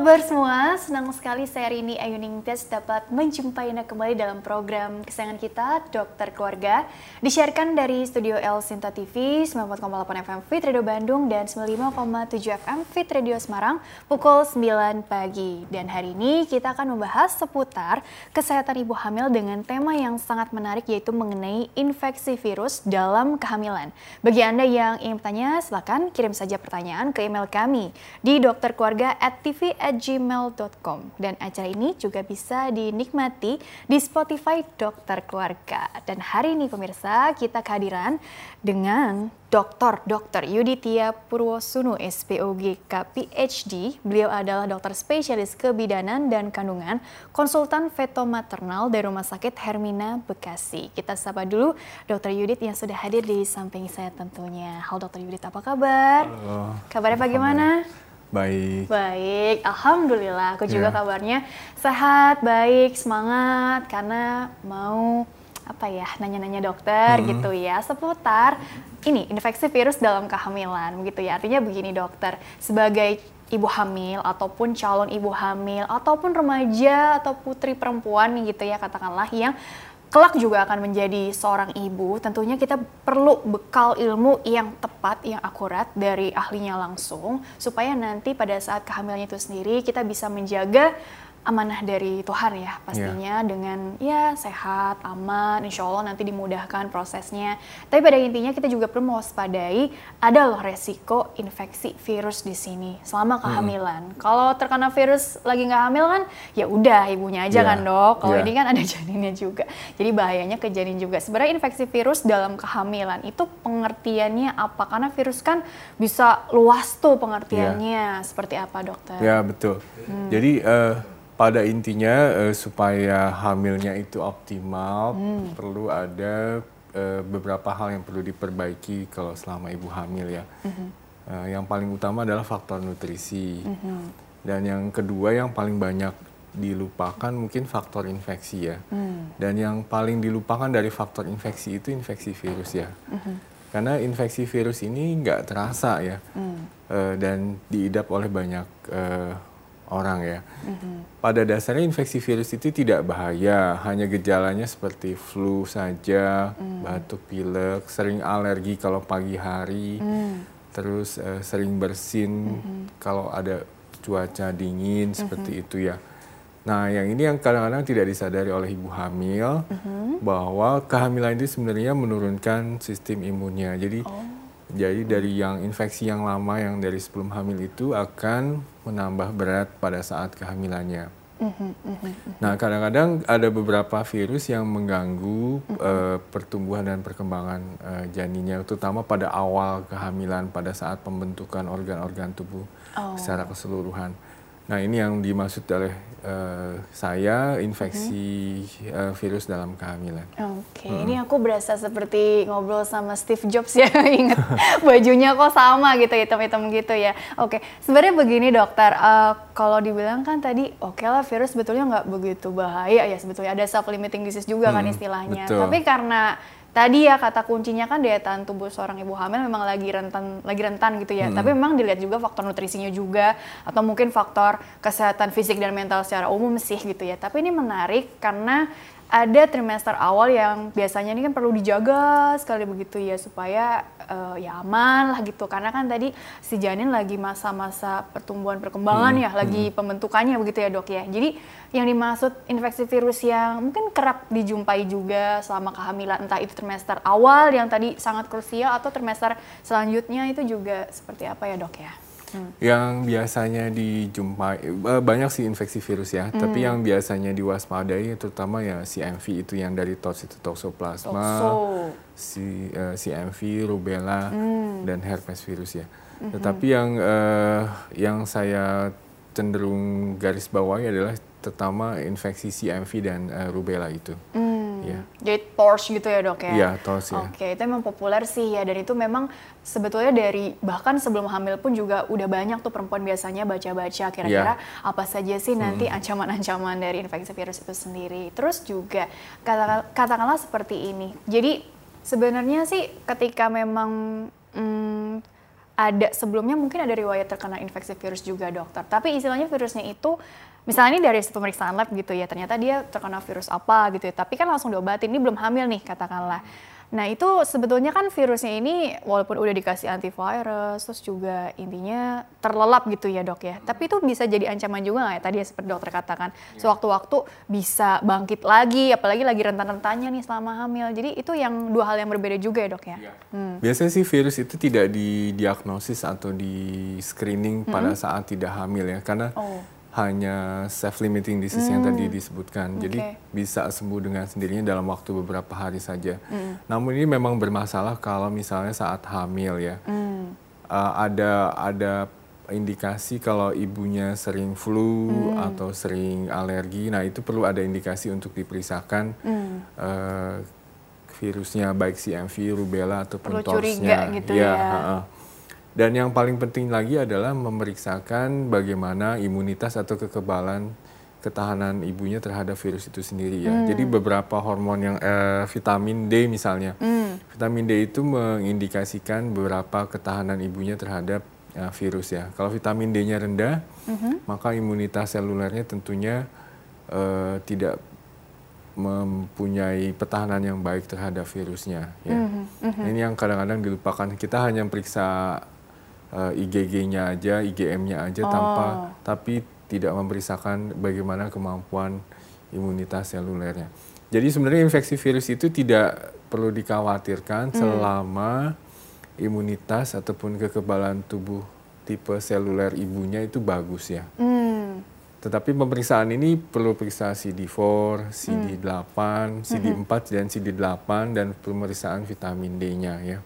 kabar semua? Senang sekali saya Rini Ayuning Tes dapat menjumpai Anda kembali dalam program kesayangan kita, Dokter Keluarga. Disiarkan dari Studio L Sinta TV, 94,8 FM Fit Radio Bandung, dan 95,7 FM Fit Radio Semarang, pukul 9 pagi. Dan hari ini kita akan membahas seputar kesehatan ibu hamil dengan tema yang sangat menarik, yaitu mengenai infeksi virus dalam kehamilan. Bagi Anda yang ingin bertanya, silakan kirim saja pertanyaan ke email kami di dokterkeluarga tv@gmail.com dan acara ini juga bisa dinikmati di Spotify Dokter Keluarga. Dan hari ini pemirsa kita kehadiran dengan Dr. Dr. Yuditya Purwosuno SPOGK PhD. Beliau adalah dokter spesialis kebidanan dan kandungan, konsultan feto maternal dari Rumah Sakit Hermina Bekasi. Kita sapa dulu Dr. Yudit yang sudah hadir di samping saya tentunya. Halo Dr. Yudit, apa kabar? Halo. Kabarnya bagaimana? Baik. Baik, alhamdulillah. Aku juga Ya. kabarnya sehat, baik, semangat karena mau apa ya nanya-nanya dokter Hmm. gitu ya seputar ini infeksi virus dalam kehamilan begitu ya. Artinya begini dokter, sebagai ibu hamil ataupun calon ibu hamil ataupun remaja atau putri perempuan gitu ya katakanlah yang kelak juga akan menjadi seorang ibu, tentunya kita perlu bekal ilmu yang tepat, yang akurat dari ahlinya langsung, supaya nanti pada saat kehamilannya itu sendiri kita bisa menjaga amanah dari Tuhan ya pastinya dengan ya sehat, aman, insya Allah nanti dimudahkan prosesnya. Tapi pada intinya kita juga perlu mewaspadai ada loh resiko infeksi virus di sini selama kehamilan. Kalau terkena virus lagi nggak hamil kan ya udah ibunya aja Ya, kan dok. Kalau ya. ini kan ada janinnya juga. Jadi bahayanya ke janin juga. Sebenarnya infeksi virus dalam kehamilan itu pengertiannya apa? Karena virus kan bisa luas tuh pengertiannya. Seperti apa dokter? Ya betul. Hmm. Jadi eh, pada intinya eh, supaya hamilnya itu optimal Hmm. perlu ada eh, beberapa hal yang perlu diperbaiki kalau selama ibu hamil ya. Hmm. Eh, yang paling utama adalah faktor nutrisi. Hmm. Dan yang kedua yang paling banyak dilupakan mungkin faktor infeksi ya. Hmm. Dan yang paling dilupakan dari faktor infeksi itu infeksi virus ya. Karena infeksi virus ini nggak terasa ya, Eh, dan diidap oleh banyak eh, orang ya. Pada dasarnya infeksi virus itu tidak bahaya, hanya gejalanya seperti flu saja, batuk pilek, sering alergi kalau pagi hari, terus eh, sering bersin kalau ada cuaca dingin seperti itu ya. Nah, yang ini yang kadang-kadang tidak disadari oleh ibu hamil bahwa kehamilan itu sebenarnya menurunkan sistem imunnya. Jadi jadi dari yang infeksi yang lama yang dari sebelum hamil itu akan menambah berat pada saat kehamilannya. Nah, kadang-kadang ada beberapa virus yang mengganggu eh, pertumbuhan dan perkembangan eh, janinnya, terutama pada awal kehamilan, pada saat pembentukan organ-organ tubuh Oh. secara keseluruhan. Nah, ini yang dimaksud oleh eh, saya infeksi eh, virus dalam kehamilan. Oke, ini aku berasa seperti ngobrol sama Steve Jobs ya, inget bajunya kok sama gitu, hitam-hitam gitu ya. Oke, sebenarnya begini dokter, eh, kalau dibilang kan tadi, oke lah virus sebetulnya nggak begitu bahaya ya sebetulnya, ada self-limiting disease juga kan Hmm, istilahnya. betul. Tapi karena tadi ya kata kuncinya kan daya tahan tubuh seorang ibu hamil memang lagi rentan lagi rentan gitu ya. Tapi memang dilihat juga faktor nutrisinya juga atau mungkin faktor kesehatan fisik dan mental secara umum sih gitu ya. Tapi ini menarik karena ada trimester awal yang biasanya ini kan perlu dijaga sekali begitu ya supaya eh, ya aman lah gitu. Karena kan tadi si janin lagi masa-masa pertumbuhan perkembangan ya lagi pembentukannya begitu ya dok ya. Jadi yang dimaksud infeksi virus yang mungkin kerap dijumpai juga selama kehamilan entah itu trimester awal yang tadi sangat krusial atau trimester selanjutnya itu juga seperti apa ya dok ya Hmm. Yang biasanya dijumpai eh, banyak sih infeksi virus ya, tapi yang biasanya diwaspadai terutama ya CMV itu yang dari TOS itu toxoplasma, Toxo. si eh, CMV, rubella dan herpes virus ya. Tetapi yang eh, yang saya cenderung garis bawahi adalah terutama infeksi CMV dan eh, rubella itu. Ya. jadi TORS gitu ya dok ya Iya, TORS ya. Oke, itu memang populer sih ya, dan itu memang sebetulnya dari bahkan sebelum hamil pun juga udah banyak tuh perempuan biasanya baca-baca kira-kira Iya. apa saja sih nanti ancaman-ancaman dari infeksi virus itu sendiri. Terus juga kata- katakanlah seperti ini. Jadi sebenarnya sih ketika memang hmm, ada sebelumnya mungkin ada riwayat terkena infeksi virus juga dokter. Tapi istilahnya virusnya itu misalnya ini dari satu pemeriksaan lab gitu ya, ternyata dia terkena virus apa gitu ya. Tapi kan langsung diobatin, ini belum hamil nih katakanlah. Nah itu sebetulnya kan virusnya ini walaupun udah dikasih antivirus, terus juga intinya terlelap gitu ya dok ya. Tapi itu bisa jadi ancaman juga nggak ya tadi ya seperti dokter katakan. Ya. Sewaktu-waktu bisa bangkit lagi, apalagi lagi rentan-rentannya nih selama hamil. Jadi itu yang dua hal yang berbeda juga ya dok ya. ya. Hmm. Biasanya sih virus itu tidak didiagnosis atau di screening hmm. pada saat tidak hamil ya, karena oh hanya self limiting disease hmm. yang tadi hmm. disebutkan. Okay. Jadi bisa sembuh dengan sendirinya dalam waktu beberapa hari saja. Hmm. Namun ini memang bermasalah kalau misalnya saat hamil ya. Hmm. Uh, ada ada indikasi kalau ibunya sering flu hmm. atau sering alergi. Nah, itu perlu ada indikasi untuk diperiksakan hmm. uh, virusnya baik CMV, rubella ataupun torsnya. gitu ya. ya. Uh -uh. Dan yang paling penting lagi adalah memeriksakan bagaimana imunitas atau kekebalan ketahanan ibunya terhadap virus itu sendiri ya. Hmm. Jadi beberapa hormon yang eh, vitamin D misalnya, hmm. vitamin D itu mengindikasikan beberapa ketahanan ibunya terhadap eh, virus ya. Kalau vitamin D-nya rendah, hmm. maka imunitas selulernya tentunya eh, tidak mempunyai pertahanan yang baik terhadap virusnya ya. Hmm. Hmm. Ini yang kadang-kadang dilupakan. Kita hanya periksa uh, eh, IgG-nya aja, IgM-nya aja oh. tanpa tapi tidak memeriksakan bagaimana kemampuan imunitas selulernya. Jadi sebenarnya infeksi virus itu tidak perlu dikhawatirkan hmm. selama imunitas ataupun kekebalan tubuh tipe seluler ibunya itu bagus ya. Hmm. Tetapi pemeriksaan ini perlu periksa CD4, CD8, hmm. CD4 dan CD8 dan pemeriksaan vitamin D-nya ya.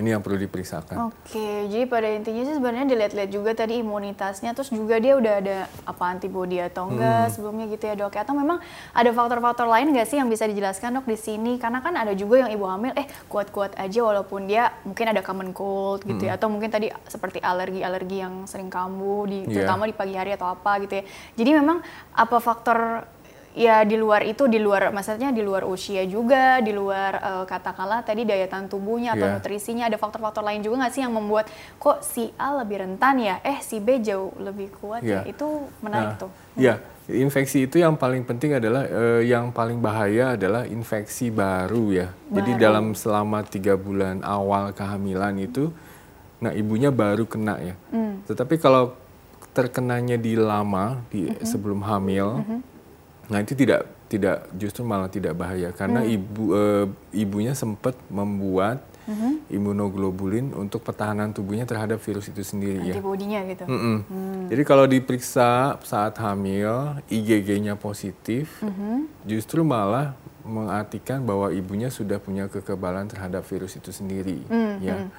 Ini yang perlu diperiksakan. Oke, jadi pada intinya sih sebenarnya dilihat-lihat juga tadi imunitasnya, terus juga dia udah ada apa antibodi atau enggak hmm. sebelumnya gitu ya dok. Atau memang ada faktor-faktor lain nggak sih yang bisa dijelaskan dok di sini? Karena kan ada juga yang ibu hamil, eh kuat-kuat aja walaupun dia mungkin ada common cold gitu ya, hmm. ya, atau mungkin tadi seperti alergi-alergi yang sering kambuh, di, yeah. terutama di pagi hari atau apa gitu ya. Jadi memang apa faktor ya di luar itu di luar maksudnya di luar usia juga di luar uh, katakanlah tadi daya tahan tubuhnya atau yeah. nutrisinya ada faktor-faktor lain juga nggak sih yang membuat kok si A lebih rentan ya eh si B jauh lebih kuat yeah. ya itu menarik nah, tuh ya yeah. infeksi itu yang paling penting adalah uh, yang paling bahaya adalah infeksi baru ya baru. jadi dalam selama tiga bulan awal kehamilan itu nah ibunya baru kena ya mm. tetapi kalau terkenanya di lama di mm -hmm. sebelum hamil mm -hmm Nah itu tidak tidak justru malah tidak bahaya karena hmm. ibu e, ibunya sempat membuat hmm. imunoglobulin untuk pertahanan tubuhnya terhadap virus itu sendiri ya. Antibodinya gitu. Mm -mm. Hmm. Jadi kalau diperiksa saat hamil IgG-nya positif, hmm. justru malah mengartikan bahwa ibunya sudah punya kekebalan terhadap virus itu sendiri hmm. ya. Hmm.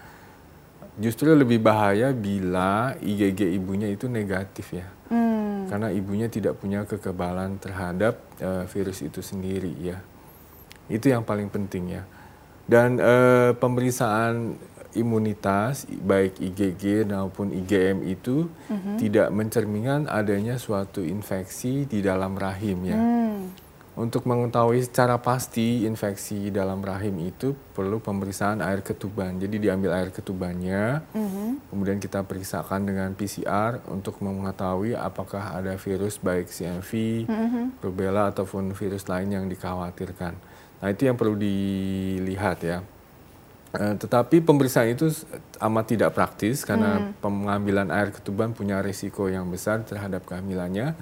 Justru lebih bahaya bila IgG ibunya itu negatif ya. Hmm karena ibunya tidak punya kekebalan terhadap uh, virus itu sendiri ya. Itu yang paling penting ya. Dan uh, pemeriksaan imunitas baik IgG maupun IgM itu mm-hmm. tidak mencerminkan adanya suatu infeksi di dalam rahim ya. Mm. Untuk mengetahui secara pasti infeksi dalam rahim itu perlu pemeriksaan air ketuban. Jadi diambil air ketubannya, mm-hmm. kemudian kita periksakan dengan PCR untuk mengetahui apakah ada virus baik CMV, mm-hmm. rubella ataupun virus lain yang dikhawatirkan. Nah itu yang perlu dilihat ya. Uh, tetapi pemeriksaan itu amat tidak praktis karena mm. pengambilan air ketuban punya risiko yang besar terhadap kehamilannya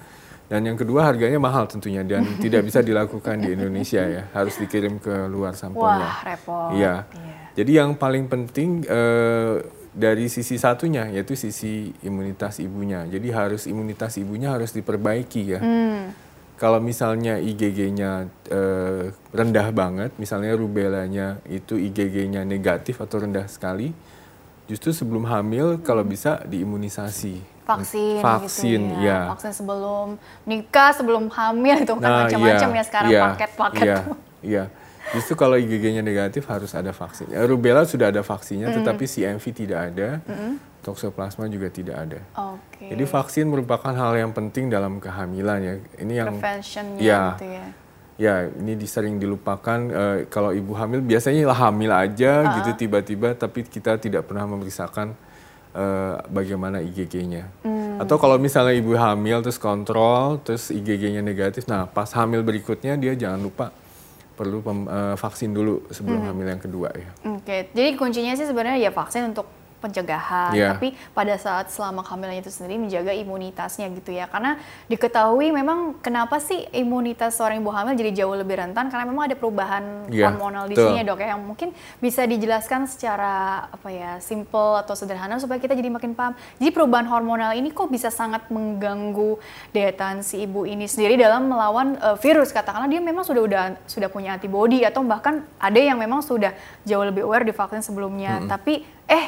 dan yang kedua harganya mahal tentunya dan tidak bisa dilakukan di Indonesia ya, harus dikirim ke luar sampelnya. Wah, repot. Iya. Yeah. Jadi yang paling penting eh, dari sisi satunya yaitu sisi imunitas ibunya. Jadi harus imunitas ibunya harus diperbaiki ya. Hmm. Kalau misalnya IgG-nya eh, rendah banget, misalnya rubellanya itu IgG-nya negatif atau rendah sekali, justru sebelum hamil kalau bisa diimunisasi vaksin, vaksin gitu ya. ya. Vaksin sebelum nikah, sebelum hamil itu kan nah, macam-macam iya, ya sekarang iya, paket-paket. Iya, iya. Justru kalau IgG-nya negatif harus ada vaksin. Ya, rubella sudah ada vaksinnya, mm. tetapi CMV tidak ada, mm. toksoplasma juga tidak ada. Okay. Jadi vaksin merupakan hal yang penting dalam kehamilan ya. Ini yang preventionnya ya, gitu ya. Ya, ini sering dilupakan uh, kalau ibu hamil biasanya lah hamil aja uh -huh. gitu tiba-tiba, tapi kita tidak pernah memeriksakan uh, bagaimana IgG-nya. Hmm. Atau kalau misalnya ibu hamil terus kontrol, terus IgG-nya negatif, nah pas hamil berikutnya dia jangan lupa perlu pem, uh, vaksin dulu sebelum hmm. hamil yang kedua ya. Oke, okay. jadi kuncinya sih sebenarnya ya vaksin untuk pencegahan, yeah. tapi pada saat selama kehamilan itu sendiri menjaga imunitasnya gitu ya. Karena diketahui memang kenapa sih imunitas seorang ibu hamil jadi jauh lebih rentan karena memang ada perubahan yeah, hormonal di sini ya dok ya yang mungkin bisa dijelaskan secara apa ya simple atau sederhana supaya kita jadi makin paham. Jadi perubahan hormonal ini kok bisa sangat mengganggu daya tahan si ibu ini sendiri dalam melawan uh, virus katakanlah dia memang sudah udah sudah punya antibodi atau bahkan ada yang memang sudah jauh lebih aware di vaksin sebelumnya, mm -hmm. tapi eh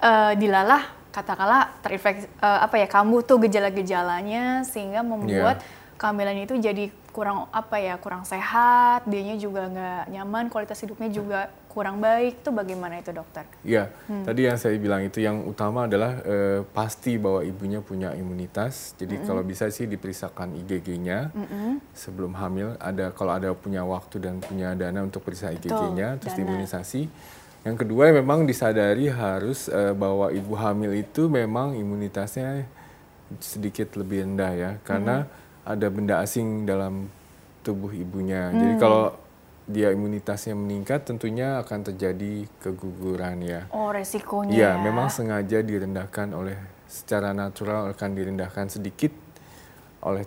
uh, dilalah katakanlah terinfeksi uh, apa ya kambuh tuh gejala-gejalanya sehingga membuat yeah. kehamilan itu jadi kurang apa ya kurang sehat, dianya juga nggak nyaman, kualitas hidupnya juga kurang baik. Itu bagaimana itu dokter? Iya, hmm. tadi yang saya bilang itu yang utama adalah uh, pasti bahwa ibunya punya imunitas. Jadi mm -hmm. kalau bisa sih diperiksakan IgG-nya mm -hmm. sebelum hamil. Ada kalau ada punya waktu dan punya dana untuk periksa IgG-nya, terus imunisasi yang kedua memang disadari harus uh, bahwa ibu hamil itu memang imunitasnya sedikit lebih rendah ya karena hmm. ada benda asing dalam tubuh ibunya. Hmm. Jadi kalau dia imunitasnya meningkat tentunya akan terjadi keguguran ya. Oh, resikonya. Iya, ya, memang sengaja direndahkan oleh secara natural akan direndahkan sedikit oleh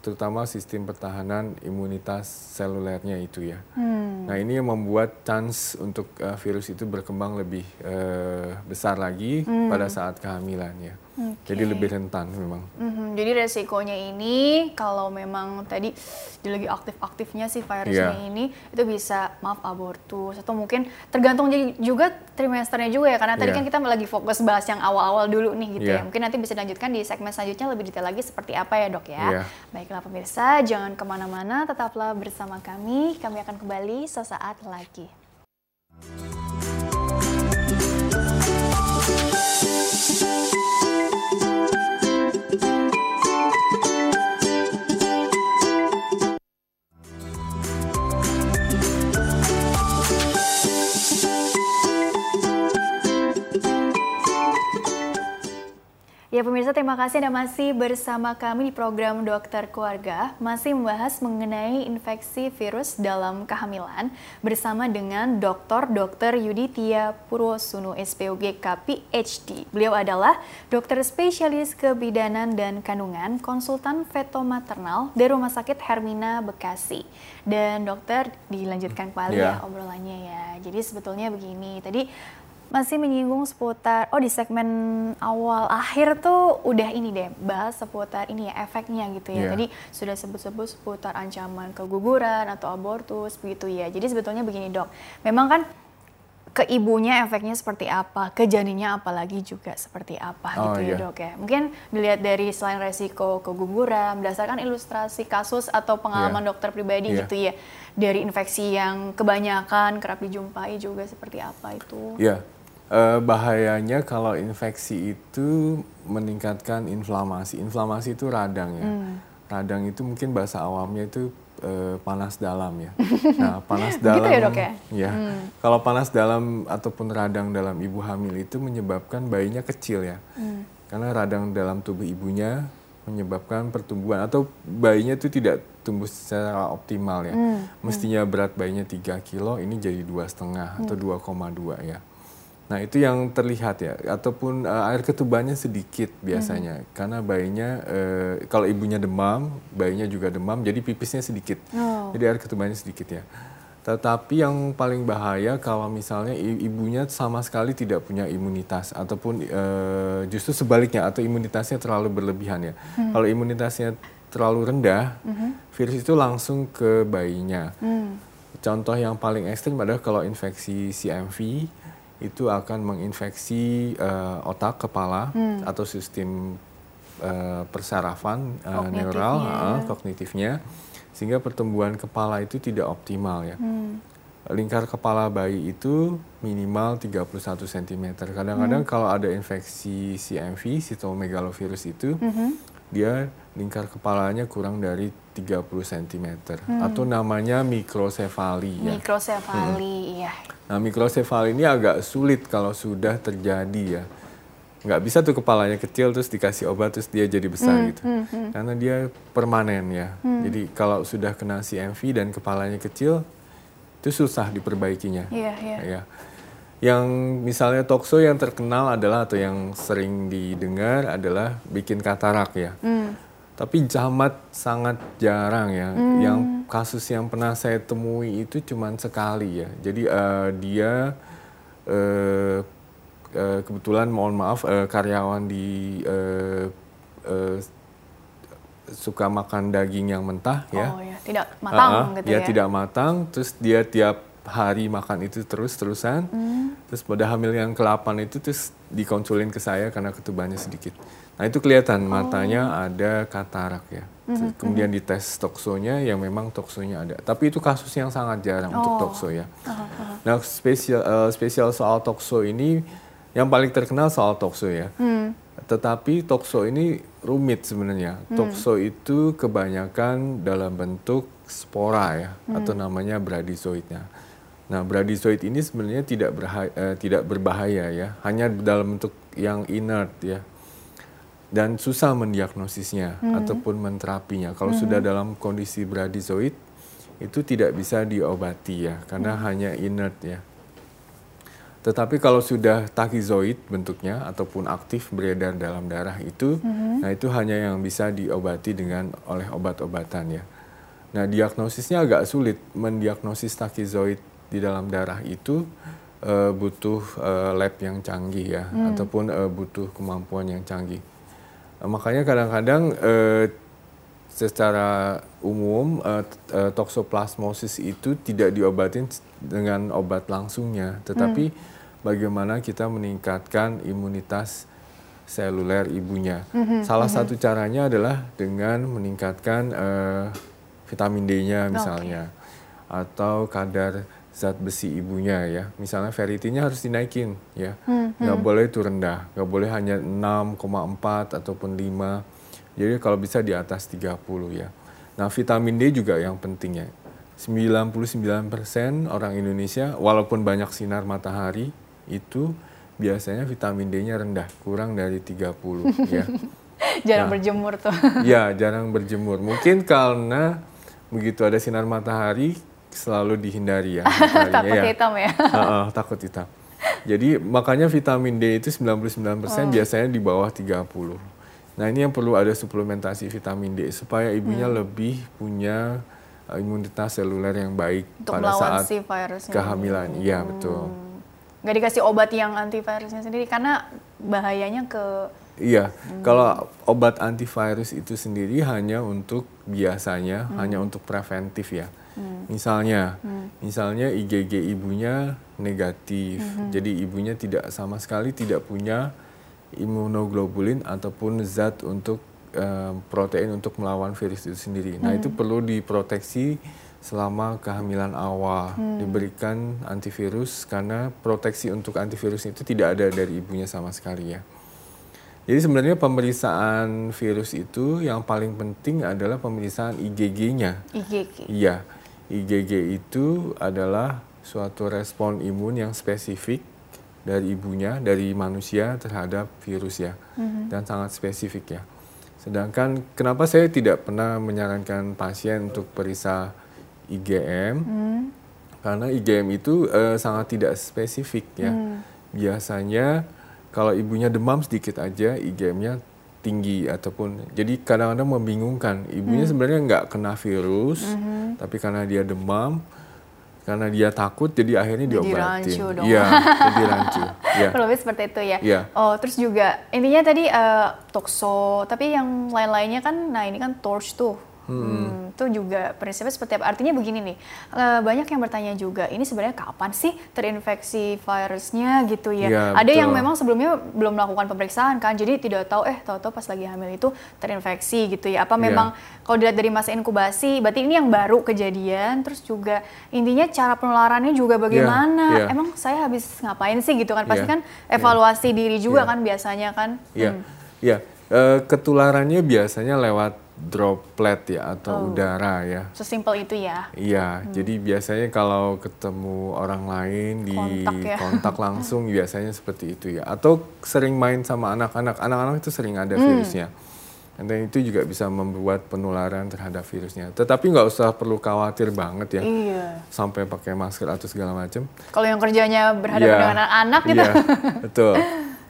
terutama sistem pertahanan imunitas selulernya itu ya. Hmm. Nah ini yang membuat chance untuk uh, virus itu berkembang lebih uh, besar lagi hmm. pada saat kehamilan ya. Okay. Jadi lebih rentan memang. Mm-hmm. Jadi resikonya ini kalau memang tadi dia lagi aktif-aktifnya si virusnya yeah. ini itu bisa maaf abortus atau mungkin tergantung juga trimesternya juga ya karena tadi yeah. kan kita lagi fokus bahas yang awal-awal dulu nih gitu yeah. ya. Mungkin nanti bisa dilanjutkan di segmen selanjutnya lebih detail lagi seperti apa ya dok ya. Yeah. Baiklah pemirsa jangan ke mana-mana tetaplah bersama kami. Kami akan kembali sesaat lagi. Ya pemirsa terima kasih Anda masih bersama kami di program Dokter Keluarga masih membahas mengenai infeksi virus dalam kehamilan bersama dengan Dr. Dr. Yuditia Purwosuno SPOG KPHD. Beliau adalah dokter spesialis kebidanan dan kandungan, konsultan feto maternal dari Rumah Sakit Hermina Bekasi. Dan dokter dilanjutkan kembali yeah. ya obrolannya ya. Jadi sebetulnya begini, tadi masih menyinggung seputar oh di segmen awal akhir tuh udah ini deh bahas seputar ini ya efeknya gitu ya. Yeah. Tadi sudah sebut-sebut seputar ancaman keguguran atau abortus begitu ya. Jadi sebetulnya begini dok, memang kan ke ibunya efeknya seperti apa, ke janinnya apalagi juga seperti apa oh, gitu ya yeah. dok ya. Mungkin dilihat dari selain resiko keguguran, berdasarkan ilustrasi kasus atau pengalaman yeah. dokter pribadi yeah. gitu ya, dari infeksi yang kebanyakan kerap dijumpai juga seperti apa itu? Iya, yeah Uh, bahayanya kalau infeksi itu meningkatkan inflamasi. Inflamasi itu radang ya. Hmm. Radang itu mungkin bahasa awamnya itu uh, panas dalam ya. Nah, panas dalam. gitu ya dok ya. ya hmm. Kalau panas dalam ataupun radang dalam ibu hamil itu menyebabkan bayinya kecil ya. Hmm. Karena radang dalam tubuh ibunya menyebabkan pertumbuhan atau bayinya itu tidak tumbuh secara optimal ya. Hmm. Mestinya berat bayinya 3 kilo, ini jadi dua setengah atau 2,2 hmm. ya. Nah itu yang terlihat ya, ataupun uh, air ketubannya sedikit biasanya, hmm. karena bayinya uh, kalau ibunya demam, bayinya juga demam, jadi pipisnya sedikit, oh. jadi air ketubannya sedikit ya. Tetapi yang paling bahaya kalau misalnya ibunya sama sekali tidak punya imunitas, ataupun uh, justru sebaliknya, atau imunitasnya terlalu berlebihan ya. Hmm. Kalau imunitasnya terlalu rendah, hmm. virus itu langsung ke bayinya. Hmm. Contoh yang paling ekstrim adalah kalau infeksi CMV itu akan menginfeksi uh, otak kepala hmm. atau sistem uh, persarafan uh, neural uh, kognitifnya sehingga pertumbuhan kepala itu tidak optimal ya. Hmm. Lingkar kepala bayi itu minimal 31 cm. Kadang-kadang hmm. kalau ada infeksi CMV, cytomegalovirus itu, hmm. Dia lingkar kepalanya kurang dari 30 cm hmm. atau namanya mikrosefali ya. Mikrosefali, hmm. iya. Nah, mikrosefali ini agak sulit kalau sudah terjadi ya. nggak bisa tuh kepalanya kecil terus dikasih obat terus dia jadi besar Hmm, gitu karena dia permanen ya jadi kalau sudah kena CMV dan kepalanya kecil itu susah diperbaikinya Iya, iya. ya yang misalnya tokso yang terkenal adalah atau yang sering didengar adalah bikin katarak ya Hmm. tapi jamat sangat jarang ya. Yang kasus yang pernah saya temui itu cuma sekali ya. Jadi eh, dia eh, eh, kebetulan mohon maaf eh, karyawan di eh, eh, suka makan daging yang mentah ya. Oh ya, tidak matang Ah, ah, gitu dia ya. tidak matang, terus dia tiap hari makan itu terus-terusan. Hmm. Terus pada hamil yang ke-8 itu terus dikonsulin ke saya karena ketubannya sedikit. Nah itu kelihatan Oh. matanya ada katarak ya. Hmm, Kemudian dites toksonya yang memang toksonya ada. Tapi itu kasus yang sangat jarang untuk Oh. tokso ya. Nah spesial eh, spesial soal tokso ini yang paling terkenal soal tokso ya. Hmm. Tetapi tokso ini rumit sebenarnya. Tokso itu kebanyakan dalam bentuk spora ya, atau namanya bradyzoidnya. Nah, bradyzoid ini sebenarnya tidak berha- eh, tidak berbahaya ya, hanya dalam bentuk yang inert ya. Dan susah mendiagnosisnya ataupun menterapinya. Kalau sudah dalam kondisi bradyzoid itu tidak bisa diobati ya, karena hanya inert ya. Tetapi kalau sudah takizoid bentuknya ataupun aktif beredar dalam darah itu, nah itu hanya yang bisa diobati dengan oleh obat-obatan ya. Nah diagnosisnya agak sulit mendiagnosis takizoid di dalam darah itu eh, butuh eh, lab yang canggih ya, ataupun eh, butuh kemampuan yang canggih. Eh, makanya kadang-kadang eh, secara umum t- eh, toksoplasmosis itu tidak diobatin dengan obat langsungnya, tetapi bagaimana kita meningkatkan imunitas seluler ibunya. Salah satu caranya adalah dengan meningkatkan eh, vitamin D-nya misalnya, atau kadar zat besi ibunya ya. Misalnya ferritinnya harus dinaikin ya, nggak boleh itu rendah, nggak boleh hanya 6,4 ataupun 5. Jadi kalau bisa di atas 30 ya. Nah vitamin D juga yang penting ya. 99% orang Indonesia walaupun banyak sinar matahari itu biasanya vitamin D-nya rendah, kurang dari 30 ya. Jarang Nah. berjemur tuh. Ya, jarang berjemur. Mungkin karena begitu ada sinar matahari selalu dihindari ya. Takut ya. hitam ya. Heeh, takut hitam. Jadi makanya vitamin D itu 99% biasanya di bawah 30. Nah, ini yang perlu ada suplementasi vitamin D supaya ibunya Hmm. lebih punya uh, imunitas seluler yang baik Untuk pada saat si virusnya. kehamilan. Iya, betul. Nggak dikasih obat yang antivirusnya sendiri karena bahayanya ke Iya, Hmm. kalau obat antivirus itu sendiri hanya untuk biasanya Hmm. hanya untuk preventif ya. Misalnya, misalnya IgG ibunya negatif, Hmm. jadi ibunya tidak sama sekali tidak punya imunoglobulin ataupun zat untuk eh, protein untuk melawan virus itu sendiri. Nah itu perlu diproteksi selama kehamilan awal, diberikan antivirus karena proteksi untuk antivirus itu tidak ada dari ibunya sama sekali ya. Jadi sebenarnya pemeriksaan virus itu yang paling penting adalah pemeriksaan IgG-nya. IgG. Iya, IgG itu adalah suatu respon imun yang spesifik dari ibunya, dari manusia terhadap virus ya, dan sangat spesifik ya. Sedangkan kenapa saya tidak pernah menyarankan pasien untuk periksa IgM? Karena IgM itu eh, sangat tidak spesifik ya. Biasanya kalau ibunya demam sedikit aja IgM-nya tinggi ataupun jadi kadang-kadang membingungkan ibunya sebenarnya nggak kena virus tapi karena dia demam karena dia takut jadi akhirnya Jadi diobatin rancu dong. iya jadi rancu ya Kurang lebih seperti itu ya. Iya. Oh, terus juga intinya tadi eh, tokso, tapi yang lain-lainnya kan, nah ini kan torch tuh. Hmm, itu juga prinsipnya seperti apa? Artinya begini nih, eh, banyak yang bertanya juga, ini sebenarnya kapan sih terinfeksi virusnya gitu ya? Iya, Ada yang betul. memang sebelumnya belum melakukan pemeriksaan kan, jadi tidak tahu eh tahu-tahu pas lagi hamil itu terinfeksi gitu ya? Apa Iya. memang kalau dilihat dari masa inkubasi, berarti ini yang baru kejadian, terus juga intinya cara penularannya juga bagaimana? iya. Emang saya habis ngapain sih gitu kan? Pasti Iya, kan evaluasi diri juga Iya. kan biasanya kan? Iya, iya. Eh, ketularannya biasanya lewat droplet ya atau Oh. udara ya. Sesimpel itu ya. Iya, jadi biasanya kalau ketemu orang lain di Kontak ya. kontak langsung biasanya seperti itu ya. Atau sering main sama anak-anak, anak-anak itu sering ada Hmm. virusnya. Dan itu juga bisa membuat penularan terhadap virusnya. Tetapi nggak usah perlu khawatir banget ya, Iya. sampai pakai masker atau segala macam. Kalau yang kerjanya berhadapan Iya, dengan anak gitu. Iya, betul.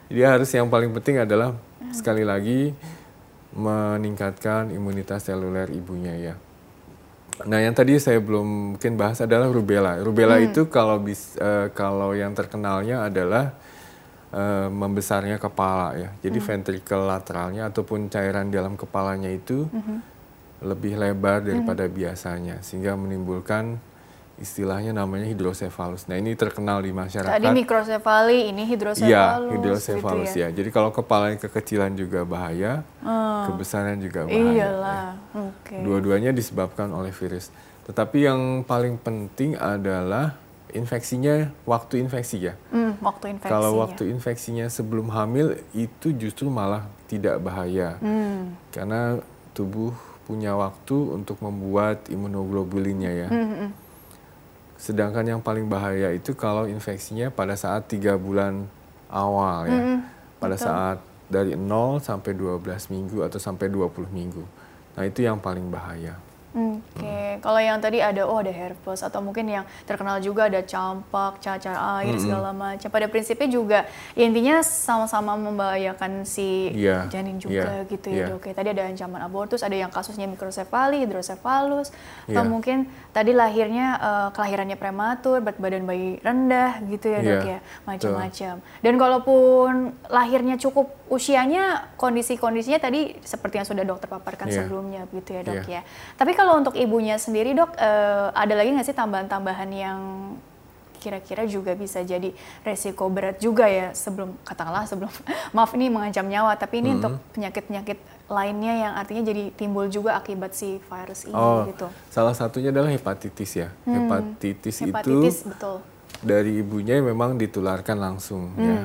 Jadi harus yang paling penting adalah sekali lagi meningkatkan imunitas seluler ibunya ya. Nah, yang tadi saya belum mungkin bahas adalah rubella. Rubella itu kalau bis, eh, kalau yang terkenalnya adalah eh, membesarnya kepala ya. Jadi ventricle lateralnya ataupun cairan dalam kepalanya itu lebih lebar daripada biasanya sehingga menimbulkan istilahnya namanya hidrosefalus. Nah, ini terkenal di masyarakat. Tadi mikrosefali, ini hidrosefalus. Iya, gitu hidrosefalus ya. Jadi kalau kepalanya kekecilan juga bahaya, kebesaran juga bahaya. Ah. Iyalah. Oke. Dua-duanya disebabkan oleh virus. Tetapi yang paling penting adalah infeksinya waktu infeksi ya. Hmm, waktu infeksinya. Kalau waktu infeksinya sebelum hamil itu justru malah tidak bahaya. Hmm. Karena tubuh punya waktu untuk membuat imunoglobulinnya ya. Hmm, Sedangkan yang paling bahaya itu kalau infeksinya pada saat tiga bulan awal ya. pada saat dari 0 sampai 12 minggu atau sampai 20 minggu. Nah, itu yang paling bahaya. Oke, kalau yang tadi ada oh ada herpes atau mungkin yang terkenal juga ada campak, cacar air segala macam. Pada prinsipnya juga ya intinya sama-sama membahayakan si Iya, janin juga iya, gitu ya iya. dok. ya. Tadi ada ancaman abortus, ada yang kasusnya mikrosefali, hidrosefalus, atau Iya. mungkin tadi lahirnya eh, kelahirannya prematur, berat badan bayi rendah gitu ya dok ya, Iya, macam-macam. Dan kalaupun lahirnya cukup usianya, kondisi-kondisinya tadi seperti yang sudah dokter paparkan Iya. sebelumnya gitu ya dok ya. Iya. Tapi kalau untuk ibunya sendiri dok, eh, ada lagi nggak sih tambahan-tambahan yang kira-kira juga bisa jadi resiko berat juga ya sebelum katakanlah sebelum maaf ini mengancam nyawa tapi ini untuk penyakit-penyakit lainnya yang artinya jadi timbul juga akibat si virus ini Oh, gitu. salah satunya adalah hepatitis ya. Hepatitis, Hmm. Hepatitis itu betul. dari ibunya memang ditularkan langsung Hmm. ya.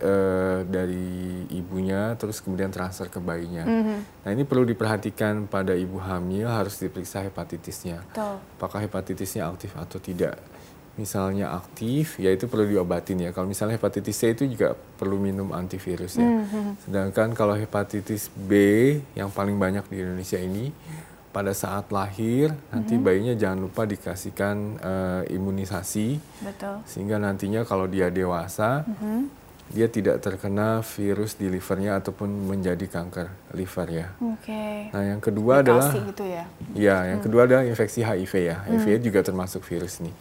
Eh, dari ibunya terus kemudian transfer ke bayinya. Hmm. Nah, ini perlu diperhatikan pada ibu hamil harus diperiksa hepatitisnya. Betul. apakah hepatitisnya aktif atau tidak. Misalnya aktif, ya itu perlu diobatin ya. Kalau misalnya hepatitis C itu juga perlu minum antivirus ya. Sedangkan kalau hepatitis B yang paling banyak di Indonesia ini, pada saat lahir nanti bayinya jangan lupa dikasihkan eh, imunisasi Betul. sehingga nantinya kalau dia dewasa dia tidak terkena virus di livernya ataupun menjadi kanker liver ya. Oke. Nah yang kedua adalah Dikasih gitu ya. Ya, yang kedua adalah infeksi HIV ya. HIV juga termasuk virus nih.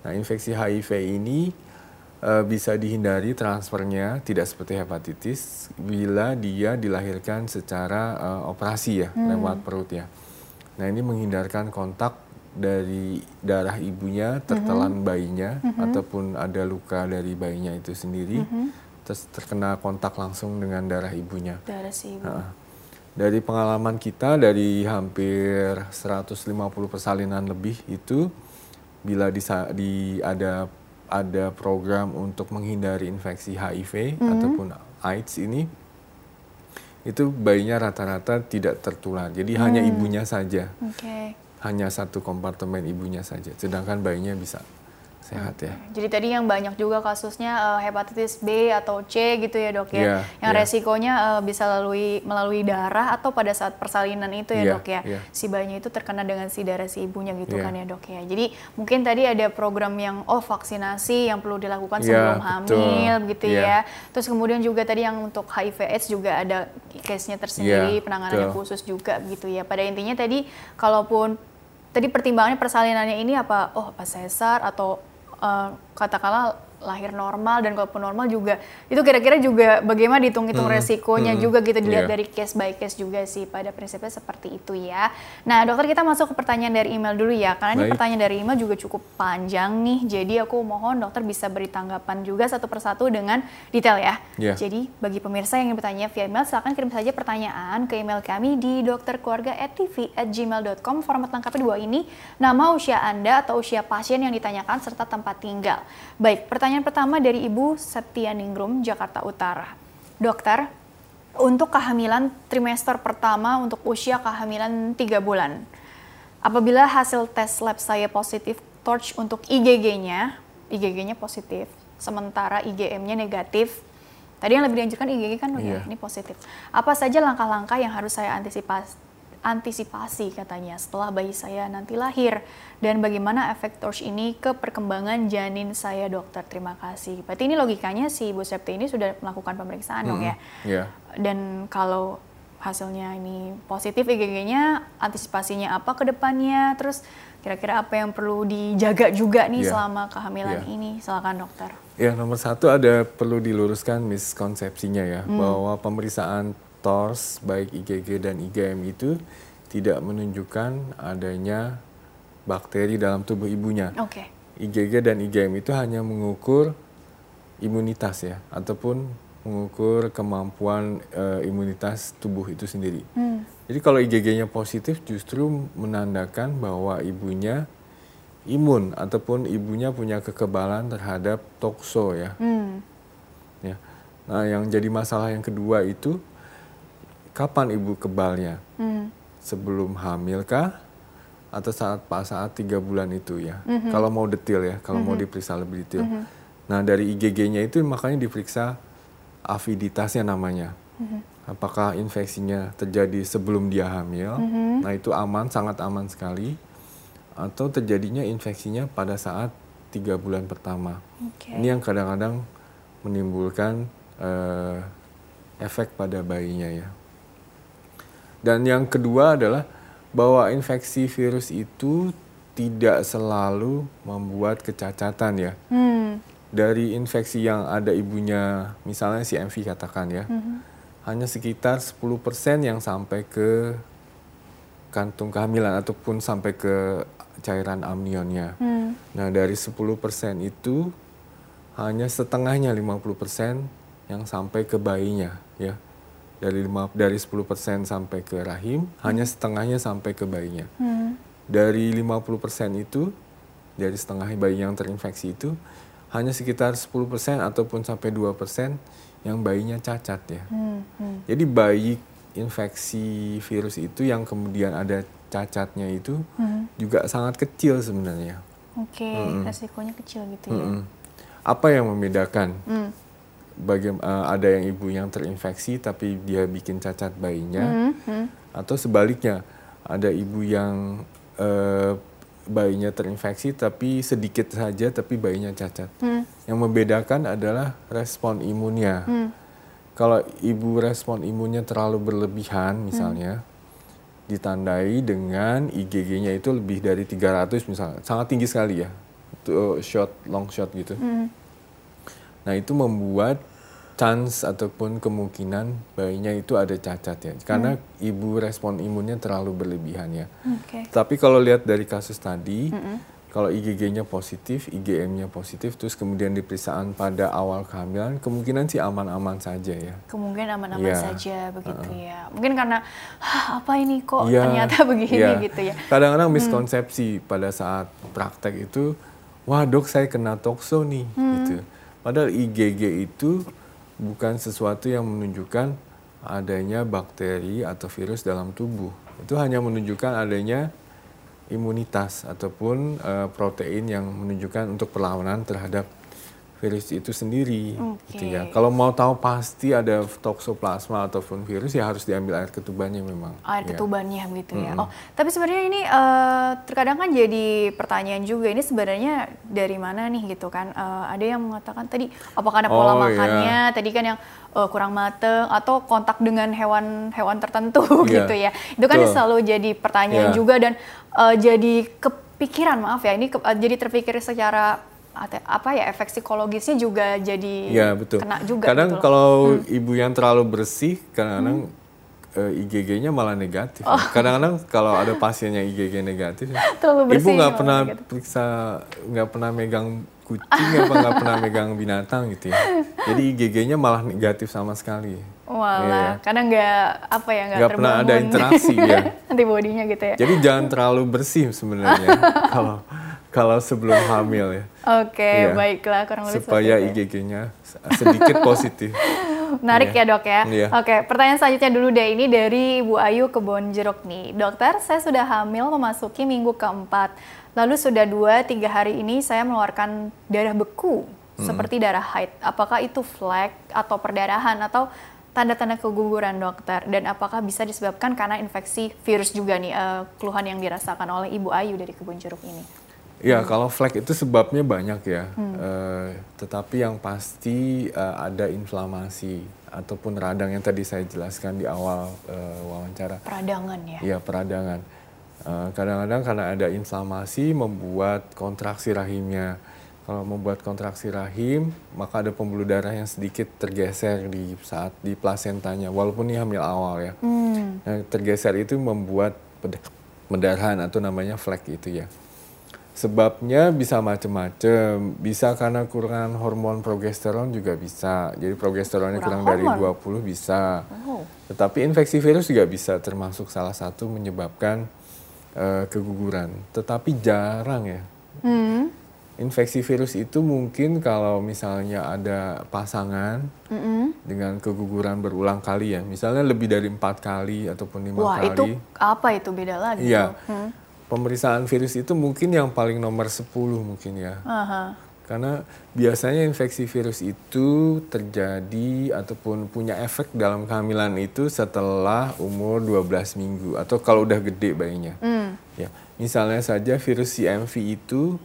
Nah, infeksi HIV ini eh, bisa dihindari transfernya tidak seperti hepatitis bila dia dilahirkan secara eh, operasi ya, lewat perut ya. Nah, ini menghindarkan kontak dari darah ibunya tertelan bayinya ataupun ada luka dari bayinya itu sendiri terus terkena kontak langsung dengan darah ibunya. Darah si ibu. Nah, dari pengalaman kita dari hampir 150 persalinan lebih itu bila disa- di ada ada program untuk menghindari infeksi HIV ataupun AIDS ini itu bayinya rata-rata tidak tertular. Jadi hanya ibunya saja, Oke. Hanya satu kompartemen ibunya saja. Sedangkan bayinya bisa sehat ya. Jadi tadi yang banyak juga kasusnya eh, hepatitis B atau C gitu ya dok ya, Iya, yang iya. resikonya eh, bisa melalui melalui darah atau pada saat persalinan itu ya Iya, dok ya, iya. si bayinya itu terkena dengan si darah si ibunya gitu Iya. kan ya dok ya. Jadi mungkin tadi ada program yang oh vaksinasi yang perlu dilakukan Iya, sebelum betul. hamil gitu Iya. ya. Terus kemudian juga tadi yang untuk HIV/AIDS juga ada case-nya tersendiri, Iya, penanganannya betul. khusus juga gitu ya. Pada intinya tadi kalaupun tadi pertimbangannya persalinannya ini apa? Oh, apa sesar atau eh, katakanlah lahir normal dan kalaupun normal juga itu kira-kira juga bagaimana dihitung-hitung resikonya juga gitu dilihat Iya. dari case by case juga sih pada prinsipnya seperti itu ya. Nah dokter kita masuk ke pertanyaan dari email dulu ya karena ini Baik. pertanyaan dari email juga cukup panjang nih jadi aku mohon dokter bisa beri tanggapan juga satu persatu dengan detail ya. Iya. Jadi bagi pemirsa yang ingin bertanya via email silahkan kirim saja pertanyaan ke email kami di dokterkeluarga@tv@gmail.com format lengkapnya dua ini nama usia anda atau usia pasien yang ditanyakan serta tempat tinggal. Baik pertanyaan pertama dari Ibu Setia Ningrum Jakarta Utara. Dokter, untuk kehamilan trimester pertama untuk usia kehamilan 3 bulan. Apabila hasil tes lab saya positif torch untuk IgG-nya, IgG-nya positif, sementara IgM-nya negatif. Tadi yang lebih dianjurkan IgG kan, yeah. ini positif. Apa saja langkah-langkah yang harus saya antisipasi, antisipasi katanya setelah bayi saya nanti lahir dan bagaimana efek torch ini ke perkembangan janin saya dokter terima kasih berarti ini logikanya si Bu Septi ini sudah melakukan pemeriksaan mm -hmm. dong ya yeah. dan kalau hasilnya ini positif IgG-nya, antisipasinya apa ke depannya, terus kira-kira apa yang perlu dijaga juga nih yeah. selama kehamilan yeah. ini, silakan dokter. Ya nomor satu ada perlu diluruskan miskonsepsinya ya hmm. bahwa pemeriksaan TORS baik IgG dan IgM itu tidak menunjukkan adanya bakteri dalam tubuh ibunya. Okay. IgG dan IgM itu hanya mengukur imunitas ya ataupun mengukur kemampuan uh, imunitas tubuh itu sendiri. Hmm. Jadi kalau IgG-nya positif justru menandakan bahwa ibunya imun ataupun ibunya punya kekebalan terhadap tokso ya. Hmm. Ya. Nah, yang jadi masalah yang kedua itu kapan ibu kebalnya? Hmm. Sebelum hamil kah? Atau saat pas saat tiga bulan itu ya? -hmm. Kalau mau detail ya, kalau -hmm. mau diperiksa lebih detail. -hmm. Nah dari IgG-nya itu makanya diperiksa aviditasnya namanya. Mm-hmm. Apakah infeksinya terjadi sebelum dia hamil? Mm-hmm. Nah itu aman, sangat aman sekali. Atau terjadinya infeksinya pada saat tiga bulan pertama. Okay. Ini yang kadang-kadang menimbulkan uh, efek pada bayinya ya. Dan yang kedua adalah bahwa infeksi virus itu tidak selalu membuat kecacatan ya. Hmm dari infeksi yang ada ibunya, misalnya si MV katakan ya, mm-hmm. hanya sekitar 10% yang sampai ke kantung kehamilan ataupun sampai ke cairan amnionnya. Mm. Nah, dari 10% itu hanya setengahnya 50% yang sampai ke bayinya ya. Dari lima, dari 10% sampai ke rahim, mm. hanya setengahnya sampai ke bayinya. Mm. Dari 50% itu dari setengah bayi yang terinfeksi itu hanya sekitar 10% ataupun sampai 2% yang bayinya cacat ya. Hmm, hmm. Jadi bayi infeksi virus itu yang kemudian ada cacatnya itu hmm. juga sangat kecil sebenarnya. Oke, okay, hmm. resikonya kecil gitu ya. Hmm. Apa yang membedakan? Hmm. Bagi, uh, ada yang ibu yang terinfeksi tapi dia bikin cacat bayinya, hmm. Hmm. atau sebaliknya ada ibu yang uh, bayinya terinfeksi tapi sedikit saja tapi bayinya cacat. Hmm. Yang membedakan adalah respon imunnya. Hmm. Kalau ibu respon imunnya terlalu berlebihan misalnya hmm. ditandai dengan IgG-nya itu lebih dari 300 misalnya, sangat tinggi sekali ya. Itu shot long shot gitu. Hmm. Nah, itu membuat chance ataupun kemungkinan bayinya itu ada cacat ya karena hmm. ibu respon imunnya terlalu berlebihan ya. Okay. Tapi kalau lihat dari kasus tadi, hmm. kalau IgG-nya positif, IgM-nya positif, terus kemudian diperiksaan pada awal kehamilan, kemungkinan sih aman-aman saja ya. Kemungkinan aman-aman ya. saja begitu uh -uh. ya. Mungkin karena apa ini kok ya, ternyata begini ya. gitu ya. Kadang-kadang hmm. miskonsepsi hmm. pada saat praktek itu, wah dok saya kena tokso nih hmm. gitu. Padahal IgG itu bukan sesuatu yang menunjukkan adanya bakteri atau virus dalam tubuh. Itu hanya menunjukkan adanya imunitas ataupun uh, protein yang menunjukkan untuk perlawanan terhadap virus itu sendiri. Okay. Gitu ya. Kalau mau tahu pasti ada toksoplasma ataupun virus ya harus diambil air ketubannya memang. Air ya. ketubannya gitu ya. Mm -hmm. Oh, tapi sebenarnya ini uh, terkadang kan jadi pertanyaan juga ini sebenarnya dari mana nih gitu kan? Uh, ada yang mengatakan tadi apakah ada pola oh, makannya? Yeah. Tadi kan yang uh, kurang mateng atau kontak dengan hewan-hewan tertentu yeah. gitu ya. Itu kan selalu jadi pertanyaan yeah. juga dan uh, jadi kepikiran maaf ya ini ke, uh, jadi terpikir secara apa ya efek psikologisnya juga jadi ya, betul. kena juga. Kadang gitu kalau hmm. ibu yang terlalu bersih, kadang-kadang hmm. uh, eh, IgG-nya malah negatif. Oh. Kadang-kadang kalau ada pasiennya IgG negatif, ibu nggak pernah negatif. periksa, nggak pernah megang kucing, apa nggak pernah megang binatang gitu ya. Jadi IgG-nya malah negatif sama sekali. Walah, yeah. karena nggak apa ya nggak pernah ada interaksi ya. Antibodinya gitu ya. Jadi jangan terlalu bersih sebenarnya kalau kalau sebelum hamil ya. Oke, okay, ya. baiklah kurang lebih supaya IgG-nya sedikit positif. Menarik Iya. ya dok ya. Iya. Oke, pertanyaan selanjutnya dulu deh. Ini dari Ibu Ayu Kebon Jeruk nih. Dokter, saya sudah hamil memasuki minggu keempat. Lalu sudah dua tiga hari ini saya mengeluarkan darah beku seperti darah haid. Apakah itu flek atau perdarahan atau tanda-tanda keguguran dokter? Dan apakah bisa disebabkan karena infeksi virus juga nih eh, keluhan yang dirasakan oleh Ibu Ayu dari Kebon Jeruk ini? Ya, kalau flek itu sebabnya banyak ya. Eh, tetapi yang pasti eh, ada inflamasi ataupun radang yang tadi saya jelaskan di awal eh, wawancara. Peradangan ya. Iya, peradangan. Kadang-kadang karena ada inflamasi membuat kontraksi rahimnya. Kalau membuat kontraksi rahim, maka ada pembuluh darah yang sedikit tergeser di saat di plasentanya, walaupun ini hamil awal ya. Hmm. Nah, tergeser itu membuat pendarahan atau namanya flek itu ya. Sebabnya bisa macam-macam, bisa karena kurangan hormon progesteron juga bisa. Jadi progesteronnya Kurang kurang, dari hormon? 20 bisa. Oh. Tetapi infeksi virus juga bisa termasuk salah satu menyebabkan eh, keguguran. Tetapi jarang ya. Hmm. Infeksi virus itu mungkin kalau misalnya ada pasangan Mm-mm. dengan keguguran berulang kali ya, misalnya lebih dari empat kali ataupun lima Wah, kali. itu apa itu beda lagi? Iya. Hmm. Pemeriksaan virus itu mungkin yang paling nomor 10 mungkin ya. Aha. Karena biasanya infeksi virus itu terjadi ataupun punya efek dalam kehamilan itu setelah umur 12 minggu atau kalau udah gede bayinya. Hmm. Ya, misalnya saja virus CMV itu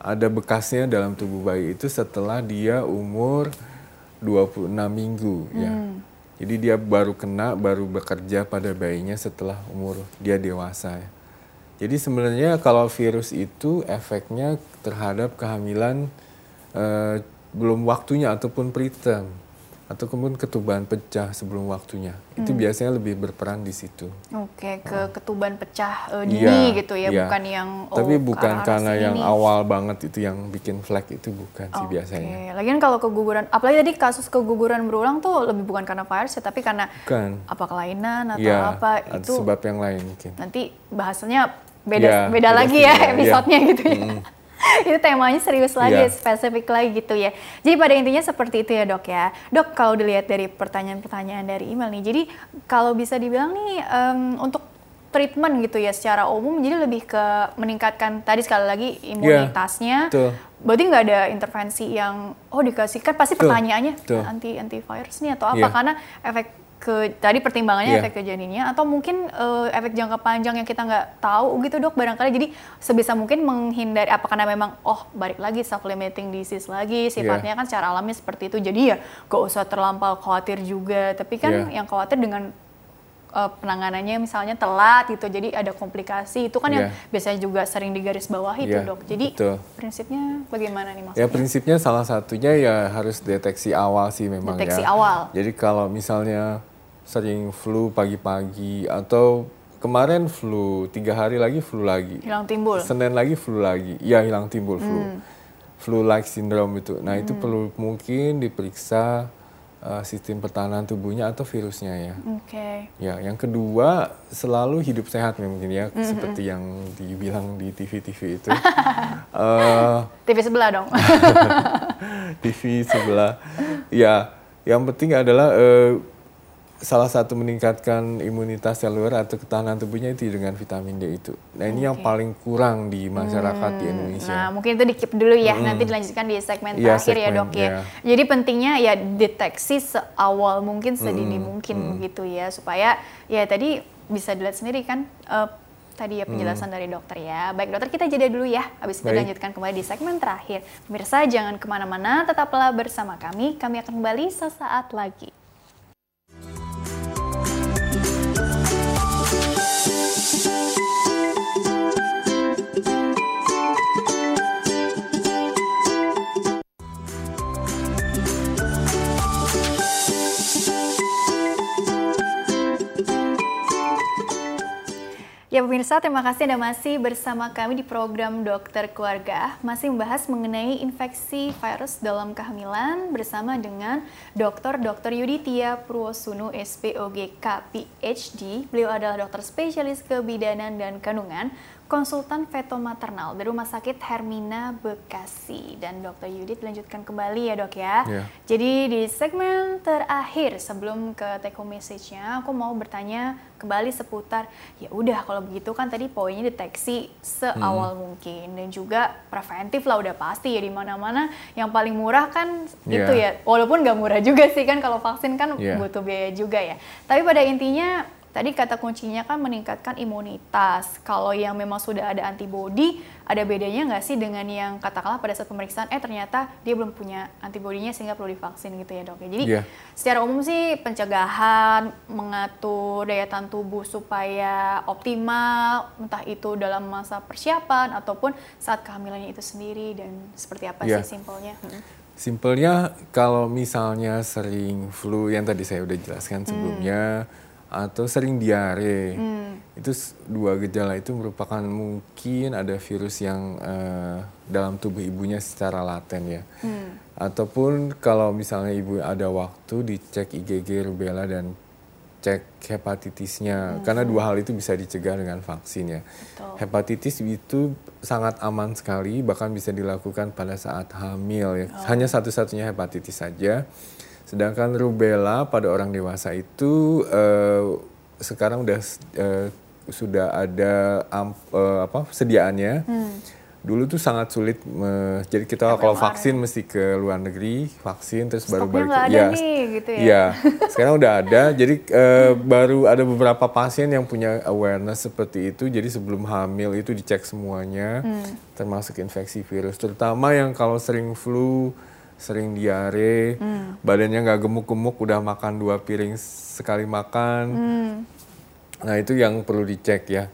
ada bekasnya dalam tubuh bayi itu setelah dia umur 26 minggu ya. Jadi dia baru kena, baru bekerja pada bayinya setelah umur dia dewasa ya. Jadi sebenarnya kalau virus itu efeknya terhadap kehamilan eh, belum waktunya ataupun preterm atau kemudian ketuban pecah sebelum waktunya. Itu biasanya lebih berperan di situ. Oke, ke ketuban pecah eh, dini Iya, gitu ya, iya. bukan yang oh, Tapi bukan karena yang awal banget itu yang bikin flek itu bukan sih Oke, biasanya. lagian kalau keguguran, apalagi tadi kasus keguguran berulang tuh lebih bukan karena virus ya, tapi karena Bukan. apa kelainan atau Iya, apa ada itu sebab yang lain mungkin. nanti bahasanya beda Iya, beda beda lagi ya iya. episodenya gitu ya. itu temanya serius lagi, Iya. spesifik lagi gitu ya. Jadi pada intinya seperti itu ya dok ya. Dok kalau dilihat dari pertanyaan-pertanyaan dari email nih, jadi kalau bisa dibilang nih em, untuk treatment gitu ya secara umum, jadi lebih ke meningkatkan tadi sekali lagi imunitasnya. Iya, betul. Berarti nggak ada intervensi yang oh dikasihkan pasti pertanyaannya betul. anti antivirus nih atau apa Iya. karena efek ke tadi pertimbangannya Iya. efek ke janinnya atau mungkin eh, efek jangka panjang yang kita nggak tahu gitu dok barangkali jadi sebisa mungkin menghindari apa karena memang oh balik lagi self limiting disease lagi Iya. sifatnya kan secara alami seperti itu jadi ya gak usah terlampau khawatir juga tapi kan Iya. yang khawatir dengan eh, penanganannya misalnya telat gitu jadi ada komplikasi itu kan yang Iya. biasanya juga sering digaris bawahi tuh Iya, dok jadi betul. prinsipnya bagaimana nih maksudnya Ya prinsipnya salah satunya ya harus deteksi awal sih memang Deteksi ya. awal. Jadi kalau misalnya sering flu pagi-pagi atau kemarin flu tiga hari lagi flu lagi, hilang timbul Senin lagi flu lagi, ya hilang timbul flu, Hmm. flu like syndrome itu. Nah itu perlu mungkin diperiksa uh, sistem pertahanan tubuhnya atau virusnya ya. oke Ya, yang kedua selalu hidup sehat ya mungkin ya, seperti yang dibilang di TV-TV itu. Eh, TV sebelah dong TV sebelah. Ya, yang penting adalah eh, salah satu meningkatkan imunitas seluler atau ketahanan tubuhnya itu dengan vitamin D itu. Nah ini yang Oke. paling kurang di masyarakat di Indonesia. Nah, mungkin itu di keep dulu ya. Nanti dilanjutkan di segmen Iya, terakhir ya, segmen, Dok ya. iya. Jadi pentingnya ya deteksi seawal mungkin, sedini Mm-mm, mungkin mm-mm. begitu ya supaya ya tadi bisa dilihat sendiri kan eh, tadi ya penjelasan dari dokter ya. Baik dokter kita jeda dulu ya. Habis itu lanjutkan kembali di segmen terakhir. Pemirsa jangan ke mana-mana, tetaplah bersama kami. Kami akan kembali sesaat lagi. Thank you. Ya pemirsa, terima kasih Anda masih bersama kami di program Dokter Keluarga. Masih membahas mengenai infeksi virus dalam kehamilan bersama dengan Dr. Dr. Yuditia Purwosuno SPOGK PhD. Beliau adalah dokter spesialis kebidanan dan kandungan, konsultan veto maternal dari Rumah Sakit Hermina Bekasi dan Dokter Yudit lanjutkan kembali ya dok ya. Yeah. Jadi di segmen terakhir sebelum ke take home message-nya, aku mau bertanya kembali seputar ya udah kalau begitu kan tadi poinnya deteksi seawal hmm. mungkin dan juga preventif lah udah pasti ya di mana-mana yang paling murah kan yeah. itu ya walaupun nggak murah juga sih kan kalau vaksin kan yeah. butuh biaya juga ya tapi pada intinya Tadi kata kuncinya kan meningkatkan imunitas. Kalau yang memang sudah ada antibodi, ada bedanya nggak sih dengan yang katakanlah pada saat pemeriksaan, eh ternyata dia belum punya antibodinya sehingga perlu divaksin gitu ya dok ya. Jadi yeah. secara umum sih pencegahan, mengatur daya tahan tubuh supaya optimal, entah itu dalam masa persiapan ataupun saat kehamilannya itu sendiri dan seperti apa yeah. sih simpelnya? Hmm. Simpelnya kalau misalnya sering flu yang tadi saya udah jelaskan sebelumnya. Hmm atau sering diare. Hmm. Itu dua gejala itu merupakan mungkin ada virus yang uh, dalam tubuh ibunya secara laten ya. Hmm. Ataupun kalau misalnya ibu ada waktu dicek IgG rubella dan cek hepatitisnya hmm. karena dua hal itu bisa dicegah dengan vaksin ya. Betul. Hepatitis itu sangat aman sekali bahkan bisa dilakukan pada saat hamil ya. Oh. Hanya satu-satunya hepatitis saja Sedangkan rubella pada orang dewasa itu uh, sekarang udah uh, sudah ada um, uh, apa sediaannya. Hmm. Dulu tuh sangat sulit, me, jadi kita kalau vaksin ya. mesti ke luar negeri vaksin terus Stoknya baru balik. Ada ya, nih, gitu ya. Iya, sekarang udah ada. Jadi uh, hmm. baru ada beberapa pasien yang punya awareness seperti itu. Jadi sebelum hamil itu dicek semuanya, hmm. termasuk infeksi virus, terutama yang kalau sering flu sering diare, hmm. badannya nggak gemuk-gemuk, udah makan dua piring sekali makan. Hmm. Nah itu yang perlu dicek ya.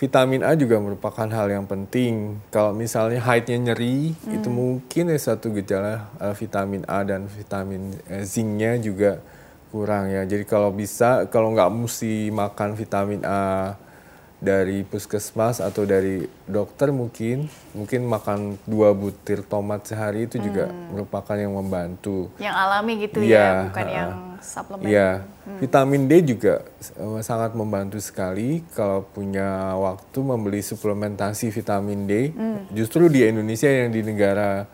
Vitamin A juga merupakan hal yang penting. Kalau misalnya haidnya nyeri, hmm. itu mungkin ya satu gejala uh, vitamin A dan vitamin uh, zincnya juga kurang ya. Jadi kalau bisa, kalau nggak mesti makan vitamin A dari puskesmas atau dari dokter mungkin mungkin makan dua butir tomat sehari itu juga hmm. merupakan yang membantu yang alami gitu ya, ya bukan uh, yang suplemen ya hmm. vitamin D juga uh, sangat membantu sekali kalau punya waktu membeli suplementasi vitamin D hmm. justru di Indonesia yang di negara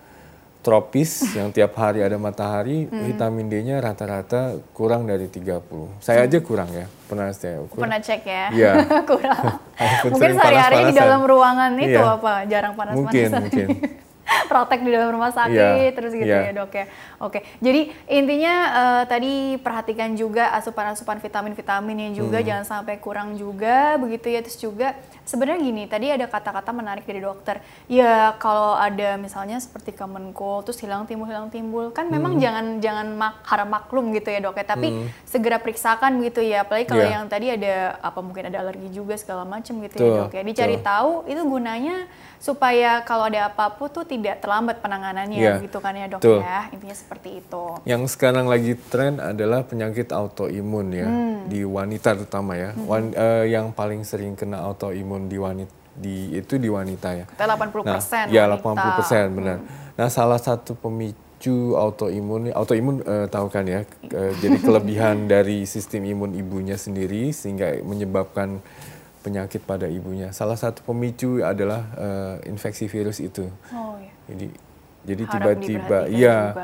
tropis yang tiap hari ada matahari, hmm. vitamin D-nya rata-rata kurang dari 30. Saya aja kurang ya, pernah saya ukur. Pernah cek ya? Iya. kurang. Mungkin sehari-hari di dalam ruangan itu iya. apa, jarang panas-panasan. Mungkin, mungkin. praktek di dalam rumah sakit yeah. terus gitu yeah. ya dok ya. Oke, jadi intinya uh, tadi perhatikan juga asupan-asupan vitamin-vitaminnya juga hmm. jangan sampai kurang juga begitu ya. Terus juga sebenarnya gini, tadi ada kata-kata menarik dari dokter. Ya kalau ada misalnya seperti common cold terus hilang timbul hilang timbul kan memang hmm. jangan jangan mak harap maklum gitu ya dok ya. Tapi hmm. segera periksakan gitu ya. Apalagi kalau yeah. yang tadi ada apa mungkin ada alergi juga segala macam gitu tuh, ya dok ya. Dicari tuh. tahu itu gunanya supaya kalau ada apa-apa tuh tidak terlambat penanganannya yeah. gitu kan ya dok Tuh. ya intinya seperti itu. Yang sekarang lagi tren adalah penyakit autoimun ya hmm. di wanita terutama ya. Hmm. Wan, uh, yang paling sering kena autoimun di wanita di itu di wanita ya. Kita 80 persen. Nah, ya 80 persen benar. Hmm. Nah salah satu pemicu autoimun autoimun uh, tahu kan ya. Uh, jadi kelebihan dari sistem imun ibunya sendiri sehingga menyebabkan penyakit pada ibunya. Salah satu pemicu adalah uh, infeksi virus itu. Oh, iya. Jadi jadi tiba-tiba iya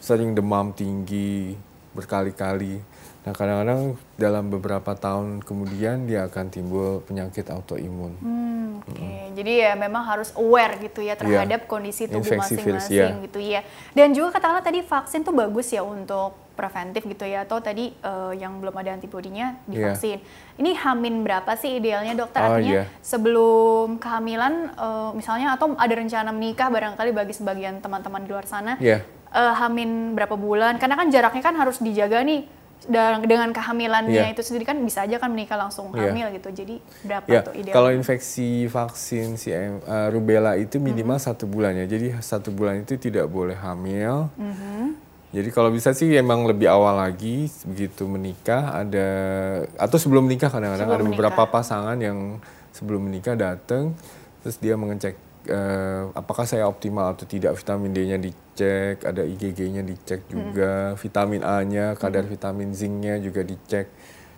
sering demam tinggi berkali-kali. Nah kadang-kadang dalam beberapa tahun kemudian dia akan timbul penyakit autoimun. Hmm, Oke, okay. hmm. jadi ya memang harus aware gitu ya terhadap yeah. kondisi tubuh masing-masing yeah. gitu ya. Dan juga katakanlah tadi vaksin tuh bagus ya untuk preventif gitu ya atau tadi uh, yang belum ada antibodinya divaksin. Yeah. Ini hamin berapa sih idealnya dokter? Oh, Artinya yeah. sebelum kehamilan uh, misalnya atau ada rencana menikah barangkali bagi sebagian teman-teman di luar sana yeah. Iya. uh, hamin berapa bulan? Karena kan jaraknya kan harus dijaga nih dengan kehamilannya yeah. itu sendiri kan bisa aja kan menikah langsung iya. hamil yeah. gitu. Jadi berapa yeah. tuh idealnya? Kalau infeksi vaksin si uh, rubella itu minimal mm -hmm. satu bulan ya. Jadi satu bulan itu tidak boleh hamil. Mm -hmm jadi kalau bisa sih emang lebih awal lagi begitu menikah ada atau sebelum menikah kadang-kadang ada menikah. beberapa pasangan yang sebelum menikah datang terus dia mengecek uh, apakah saya optimal atau tidak vitamin D-nya dicek, ada IgG-nya dicek juga, hmm. vitamin A-nya, kadar hmm. vitamin zinc-nya juga dicek.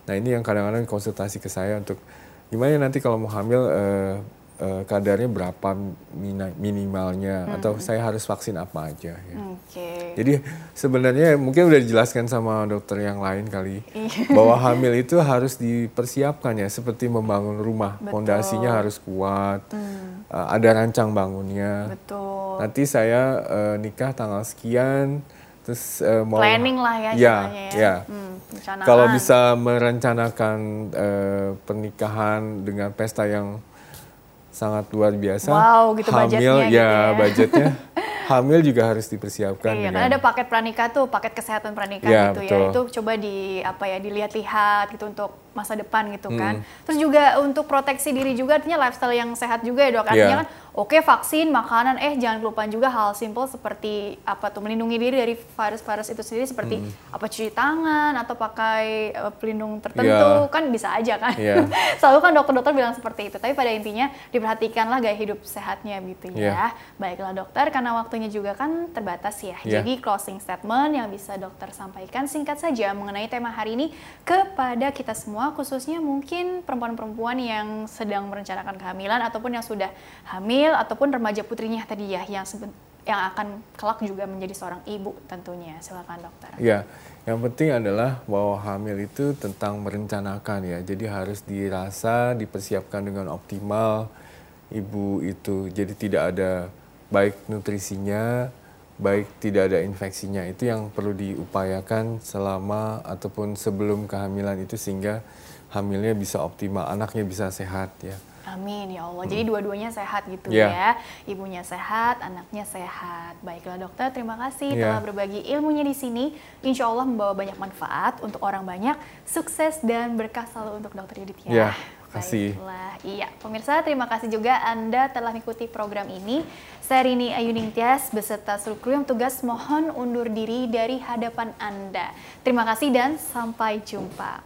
Nah ini yang kadang-kadang konsultasi ke saya untuk gimana nanti kalau mau hamil uh, uh, kadarnya berapa minimalnya hmm. atau saya harus vaksin apa aja ya. Okay. Jadi sebenarnya mungkin udah dijelaskan sama dokter yang lain kali iya. bahwa hamil itu harus dipersiapkan ya seperti membangun rumah, fondasinya harus kuat, hmm. uh, ada rancang bangunnya. Betul. Nanti saya uh, nikah tanggal sekian terus uh, mau planning lah ya ya, ya. ya. Hmm, kalau bisa merencanakan uh, pernikahan dengan pesta yang sangat luar biasa. Wow, gitu hamil budgetnya ya, gitu ya. budgetnya hamil juga harus dipersiapkan. Iya, kan ada paket pranikah tuh, paket kesehatan pranikah ya, gitu ya. betul. ya. Itu coba di apa ya dilihat-lihat gitu untuk masa depan gitu kan. Hmm. Terus juga untuk proteksi diri juga artinya lifestyle yang sehat juga ya dok. Artinya yeah. kan oke okay, vaksin, makanan, eh jangan kelupaan juga hal simple seperti apa tuh melindungi diri dari virus-virus itu sendiri seperti hmm. apa cuci tangan atau pakai uh, pelindung tertentu yeah. kan bisa aja kan. Yeah. Selalu kan dokter-dokter bilang seperti itu. Tapi pada intinya diperhatikanlah gaya hidup sehatnya gitu ya. Yeah. Baiklah dokter karena waktunya juga kan terbatas ya. Yeah. Jadi closing statement yang bisa dokter sampaikan singkat saja mengenai tema hari ini kepada kita semua semua, khususnya mungkin perempuan-perempuan yang sedang merencanakan kehamilan ataupun yang sudah hamil ataupun remaja putrinya tadi ya yang yang akan kelak juga menjadi seorang ibu tentunya. Silakan dokter. Ya, yang penting adalah bahwa hamil itu tentang merencanakan ya. Jadi harus dirasa, dipersiapkan dengan optimal ibu itu. Jadi tidak ada baik nutrisinya, baik tidak ada infeksinya itu yang perlu diupayakan selama ataupun sebelum kehamilan itu sehingga hamilnya bisa optimal, anaknya bisa sehat ya. Amin ya Allah. Hmm. Jadi dua-duanya sehat gitu yeah. ya. Ibunya sehat, anaknya sehat. Baiklah dokter, terima kasih yeah. telah berbagi ilmunya di sini. Insya Allah membawa banyak manfaat untuk orang banyak. Sukses dan berkah selalu untuk dokter Yudit ya. Yeah kasih. Baiklah, iya. Pemirsa, terima kasih juga Anda telah mengikuti program ini. Saya Rini Ayuning Tias beserta seluruh kru yang tugas mohon undur diri dari hadapan Anda. Terima kasih dan sampai jumpa.